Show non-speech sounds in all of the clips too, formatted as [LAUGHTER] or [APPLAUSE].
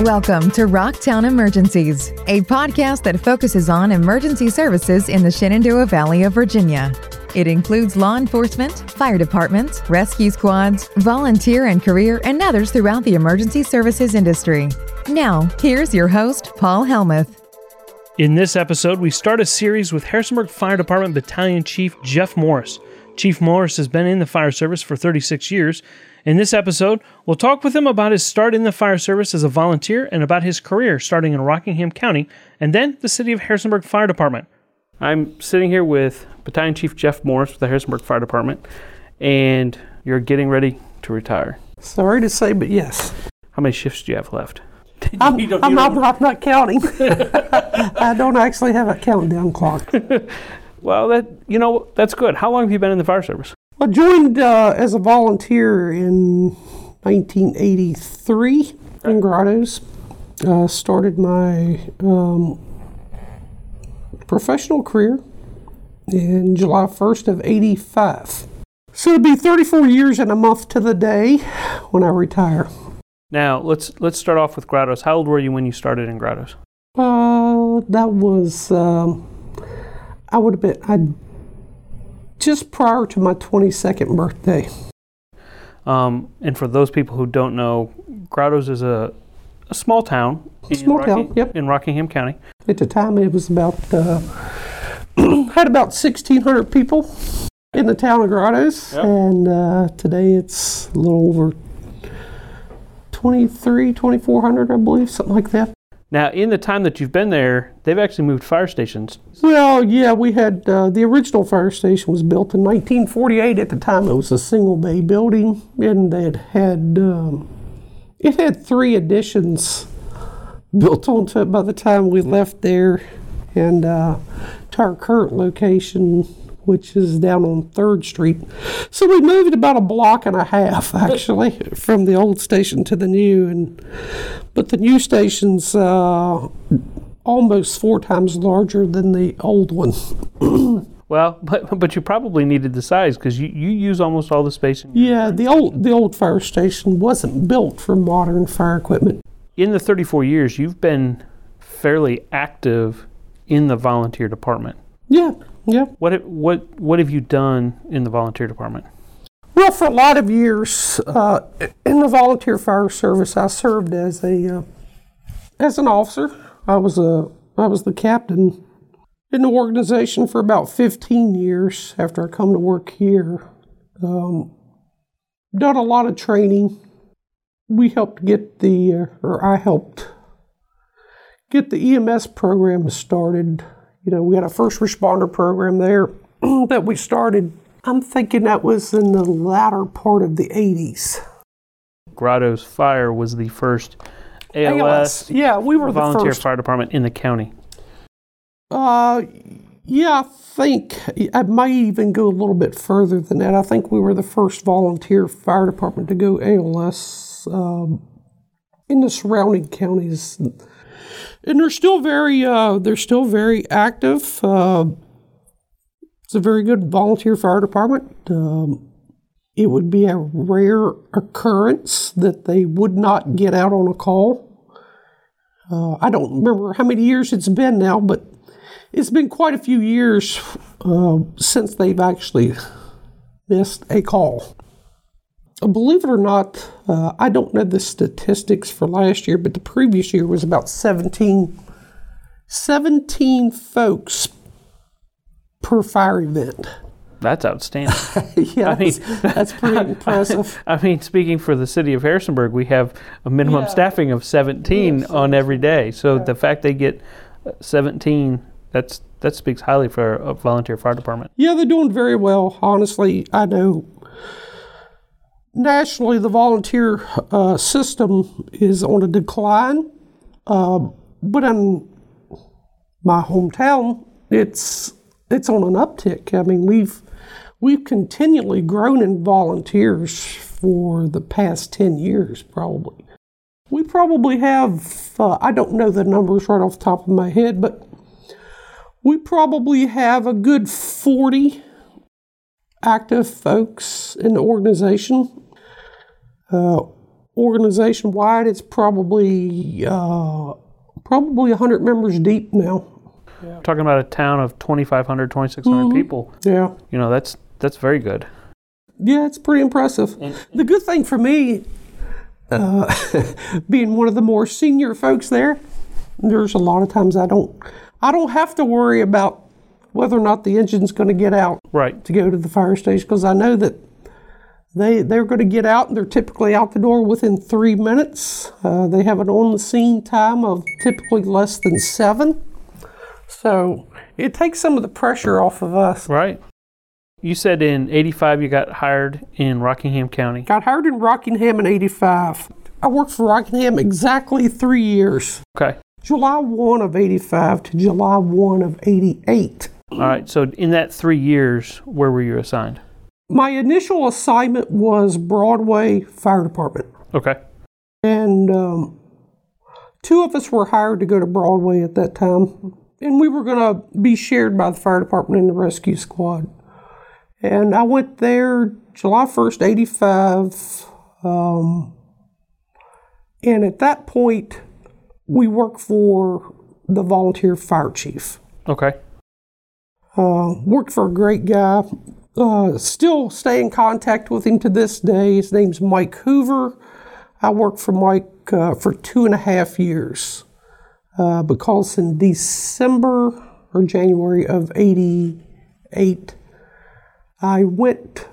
Welcome to Rocktown Emergencies, a podcast that focuses on emergency services in the Shenandoah Valley of Virginia. It includes law enforcement, fire departments, rescue squads, volunteer and career, and others throughout the emergency services industry. Now, here's your host, Paul Helmuth. In this episode, we start a series with Harrisonburg Fire Department Battalion Chief Jeff Morris. Chief Morris has been in the fire service for 36 years. In this episode, we'll talk with him about his start in the fire service as a volunteer and about his career starting in Rockingham County and then the city of Harrisonburg Fire Department. I'm sitting here with Battalion Chief Jeff Morris with the Harrisonburg Fire Department, and you're getting ready to retire. Sorry to say, but yes. How many shifts do you have left? [LAUGHS] I'm, You don't- I'm you not, don't- I'm not counting. [LAUGHS] I don't actually have a countdown clock. [LAUGHS] Well, that you know that's good. How long have you been in the fire service? I joined uh, as a volunteer in 1983 in Grottoes. Uh, started my um, professional career in July 1st of 85. So it'll be 34 years and a month to the day when I retire. Now let's let's start off with Grottoes. How old were you when you started in Grottoes? Uh, that was um, I would have been I just prior to my 22nd birthday. Um, and for those people who don't know, Grottoes is a, a small town. in Small town, yep. In Rockingham County. At the time, it was about uh, [CLEARS THROAT] had about 1,600 people in the town of Grottoes, Yep. and uh, today it's a little over 23, 2,400, I believe, something like that. Now, in the time that you've been there, they've actually moved fire stations. Well, yeah, we had uh, the original fire station was built in 1948. At the time, it was a single bay building, and had had um, it had three additions built onto it by the time we left there, and uh, to our current location, which is down on Third Street. So we moved about a block and a half, actually, from the old station to the new, and but the new station's. Uh, almost four times larger than the old one. [CLEARS THROAT] Well, but but you probably needed the size because you, you use almost all the space. In, Yeah, the old the old fire station wasn't built for modern fire equipment. in the 34 years, you've been fairly active in the volunteer department. Yeah, yeah. What have- what what have you done in the volunteer department? Well, for a lot of years uh, in the volunteer fire service, I served as a uh, as an officer. I was a I was the captain in the organization for about 15 years after I come to work here. Um, done a lot of training. We helped get the, uh, or I helped get the EMS program started. You know, we had a first responder program there [CLEARS THROAT] that we started. I'm thinking that was in the latter part of the 80s. Grottoes Fire was the first ALS, Yeah, we were the volunteer fire department in the county. Uh, yeah, I think I might even go a little bit further than that. I think we were the first volunteer fire department to go ALS um, in the surrounding counties, and they're still very uh, they're still very active. Uh, it's a very good volunteer fire department. Um, it would be a rare occurrence that they would not get out on a call. Uh, I don't remember how many years it's been now, but it's been quite a few years uh, since they've actually missed a call. Believe it or not, uh, I don't know the statistics for last year, but the previous year was about 17, 17 folks per fire event. That's outstanding. [LAUGHS] yeah, I mean- that's, pretty [LAUGHS] impressive. [LAUGHS] I mean, speaking for the city of Harrisonburg, we have a minimum Yeah. staffing of 17 Yeah, on every day. So the fact they get uh, 17, that's that speaks highly for a volunteer fire department. Yeah, they're doing very well. Honestly, I know nationally the volunteer uh, system is on a decline, uh, but in my hometown, it's it's on an uptick. I mean, we've we've continually grown in volunteers for the past ten years, probably. We probably have uh, I don't know the numbers right off the top of my head, but we probably have a good 40 active folks in the organization. Uh, organization wide, it's probably uh, probably 100 members deep now. Talking about a town of 2,500, 2,600 people. Yeah. You know, that's that's very good. Yeah, it's pretty impressive. the good thing for me, uh, [LAUGHS] being one of the more senior folks there, there's a lot of times I don't, I don't have to worry about whether or not the engine's going to get out Right. to go to the fire station because I know that they they're going to get out and they're typically out the door within three minutes. Uh, they have an on the scene time of typically less than seven, so it takes some of the pressure off of us. Right. You said in 85 you got hired in Rockingham County. Got hired in Rockingham in '85. I worked for Rockingham exactly three years. Okay. July 1 of 85 to July 1 of 88. All right. So in that three years, where were you assigned? My initial assignment was Broadway Fire Department. Okay. And um, two of us were hired to go to Broadway at that time. And we were going to be shared by the fire department and the rescue squad. And I went there July 1st, 85. Um, and at that point, we worked for the volunteer fire chief. Okay. Uh, worked for a great guy. Uh, still stay in contact with him to this day. His name's Mike Hoover. I worked for Mike uh, for two and a half years uh, because in December or January of 88, I went,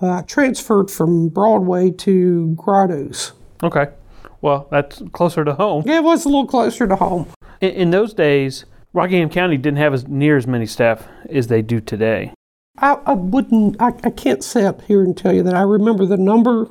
uh, transferred from Broadway to Grottoes. Okay. Well, that's closer to home. Yeah, it was a little closer to home. In, in those days, Rockingham County didn't have as near as many staff as they do today. I, I wouldn't, I, I can't sit here and tell you that I remember the number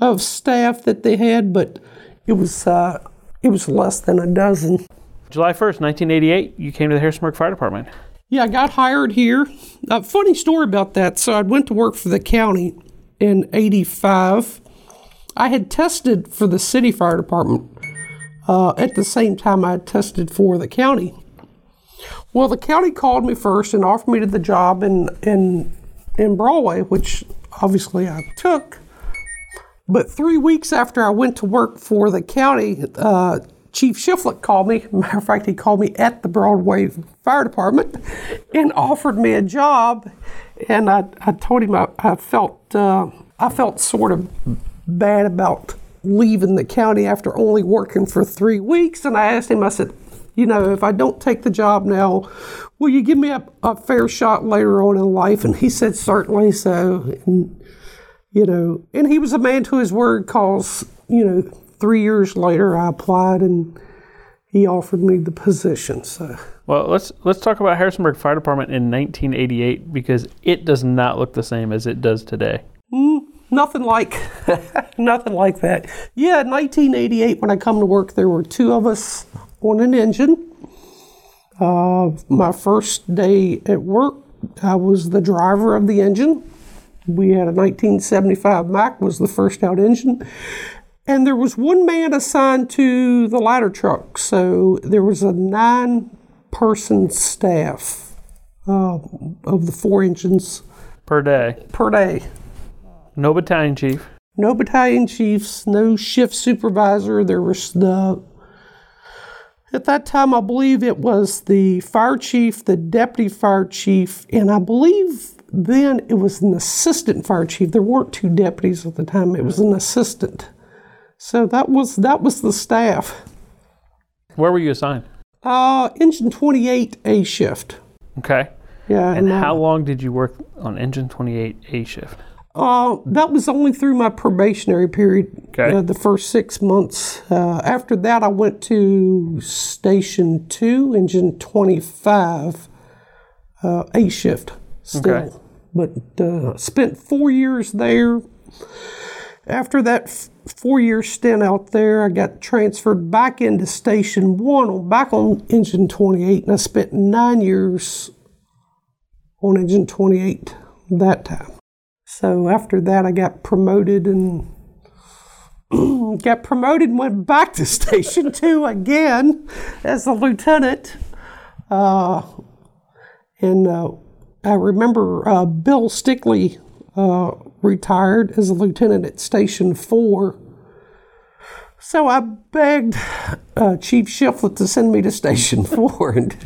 of staff that they had, but it was, uh, it was less than a dozen. July 1st, 1988, you came to the Harrisonburg Fire Department. Yeah, I got hired here. A funny story about that. So I went to work for the county in 85. I had tested for the city fire department uh, at the same time I had tested for the county. Well, the county called me first and offered me the job in, in, in Broadway, which obviously I took. But three weeks after I went to work for the county, uh, Chief Shiflett called me. Matter of fact, he called me at the Broadway Fire Department and offered me a job. And I, I told him I, I felt uh, I felt sort of bad about leaving the county after only working for three weeks. And I asked him, I said, you know, if I don't take the job now, will you give me a, a fair shot later on in life? And he said, certainly so. And, you know, and he was a man to his word because, you know, three years later I applied and he offered me the position. So, Well, let's let's talk about Harrisonburg Fire Department in 1988 because it does not look the same as it does today. Mm, nothing like [LAUGHS] nothing like that. Yeah, in 1988 when I come to work, there were two of us on an engine. Uh, my first day at work, I was the driver of the engine. We had a 1975 Mack was the first out engine, and there was one man assigned to the ladder truck. So there was a nine-person staff uh, of the four engines Per day. per day. No battalion chief. no battalion chiefs, no shift supervisor. There was the at that time, I believe it was the fire chief, the deputy fire chief, and I believe then it was an assistant fire chief. There weren't two deputies at the time; it was an assistant. So that was that was the staff. Where were you assigned? Uh, engine twenty eight A shift. Okay. Yeah, And uh, how long did you work on engine 28A shift? Uh, that was only through my probationary period, Okay. uh, the first six months. Uh, after that, I went to Station 2, Engine 25, uh, A shift still. Okay. But uh, spent four years there. After that f- four year stint out there, I got transferred back into Station 1, on, back on Engine 28, and I spent nine years on Engine 28 that time. So after that, I got promoted and [CLEARS THROAT] got promoted and went back to [LAUGHS] Station 2 again as a lieutenant. Uh, and uh, I remember uh, Bill Stickley uh, retired as a lieutenant at Station 4. So I begged uh, Chief Shiflett to send me to Station [LAUGHS] 4, and,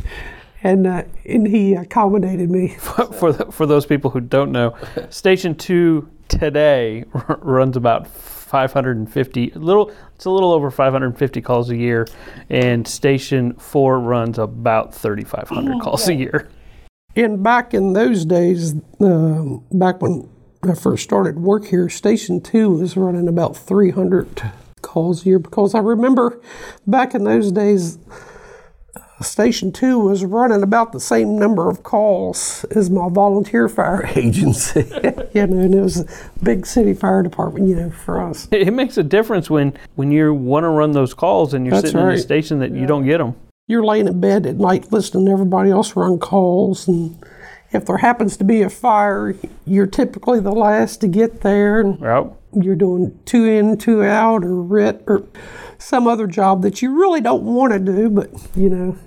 and, uh, and he accommodated me. [LAUGHS] for, the, for those people who don't know, [LAUGHS] Station 2 today r- runs about 550 little it's a little over 550 calls a year and station 4 runs about 3500 calls a year And back in those days, uh, back when I first started work here, Station 2 was running about 300 calls a year because I remember back in those days, uh, Station 2 was running about the same number of calls as my volunteer fire [LAUGHS] agency. [LAUGHS] you know, and it was a big city fire department, you know, for us. it makes a difference when when you want to run those calls and you're That's sitting in a right. station that you don't get them You're laying in bed at night listening to everybody else run calls and if there happens to be a fire, you're typically the last to get there. And right you're doing two in, two out, or RIT, or some other job that you really don't want to do, but you know,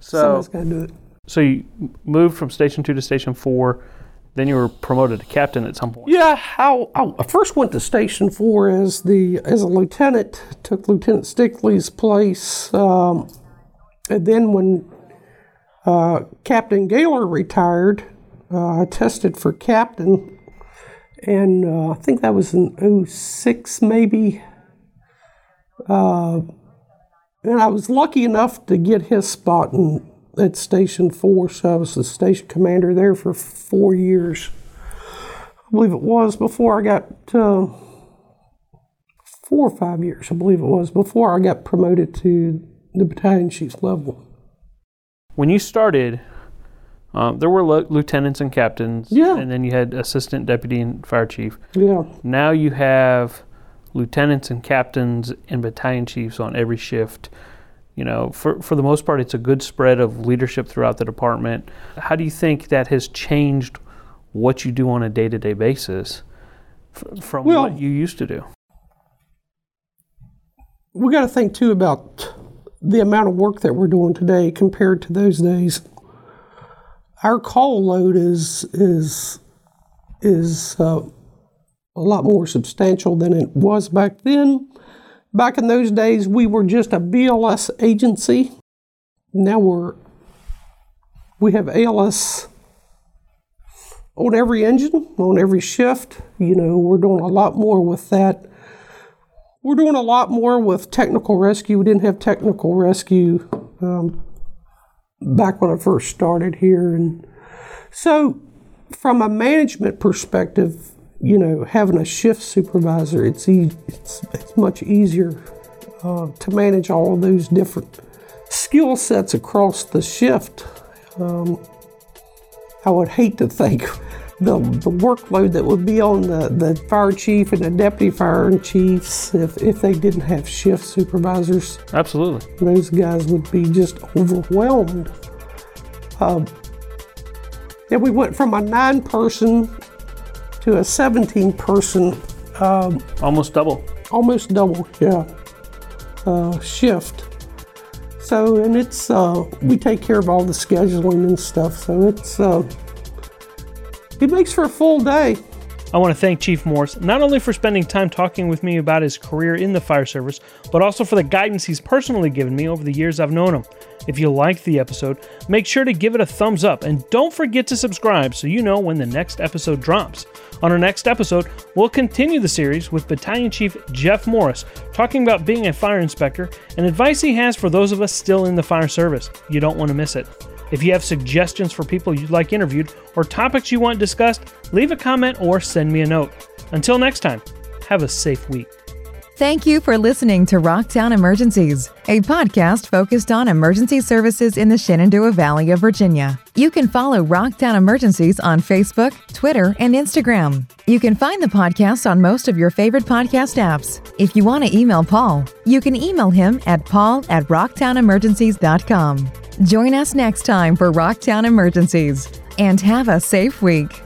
so somebody's got to do it. so you moved from station 2 to station 4 then you were promoted to captain at some point Yeah, how I first went to Station Four as the as a lieutenant, took Lieutenant Stickley's place, um, and then when uh, Captain Gaylor retired, uh, I tested for captain, and uh, I think that was in 06 maybe. Uh, and I was lucky enough to get his spot in, at Station Four, so I was the station commander there for four years. I believe it was before I got uh, four or five years. I believe it was before I got promoted to the battalion chief level. When you started um, there were lo- lieutenants and captains Yeah. and then you had assistant deputy and fire chief Yeah, Now you have lieutenants and captains and battalion chiefs on every shift. You know, for, for the most part, it's a good spread of leadership throughout the department. How do you think that has changed what you do on a day to day basis f- from Well- what you used to do? we got to think too about the amount of work that we're doing today compared to those days. Our call load is is is uh, a lot more substantial than it was back then. Back in those days, we were just a BLS agency. Now we're we have ALS on every engine, on every shift. You know, we're doing a lot more with that. We're doing a lot more with technical rescue. We didn't have technical rescue um, back when I first started here, and so from a management perspective, you know, having a shift supervisor, it's e- it's, it's much easier uh, to manage all of those different skill sets across the shift. Um, I would hate to think the, the workload that would be on the, the fire chief and the deputy fire chiefs if, if they didn't have shift supervisors. Absolutely. Those guys would be just overwhelmed. Um, and we went from a nine person to a 17 person, Almost double. almost double, yeah, uh, shift. So, and it's, uh, we take care of all the scheduling and stuff. So it's, uh, it makes for a full day. I want to thank Chief Morris not only for spending time talking with me about his career in the fire service, but also for the guidance he's personally given me over the years I've known him. If you liked the episode, make sure to give it a thumbs up and don't forget to subscribe so you know when the next episode drops. On our next episode, we'll continue the series with Battalion Chief Jeff Morris talking about being a fire inspector and advice he has for those of us still in the fire service. You don't want to miss it. If you have suggestions for people you'd like interviewed or topics you want discussed, leave a comment or send me a note. Until next time, have a safe week. Thank you for listening to Rocktown Emergencies, a podcast focused on emergency services in the Shenandoah Valley of Virginia. You can follow Rocktown Emergencies on Facebook, Twitter, and Instagram. You can find the podcast on most of your favorite podcast apps. If you want to email Paul, you can email him at paul at rocktownemergencies.com. Join us next time for Rocktown Emergencies and have a safe week.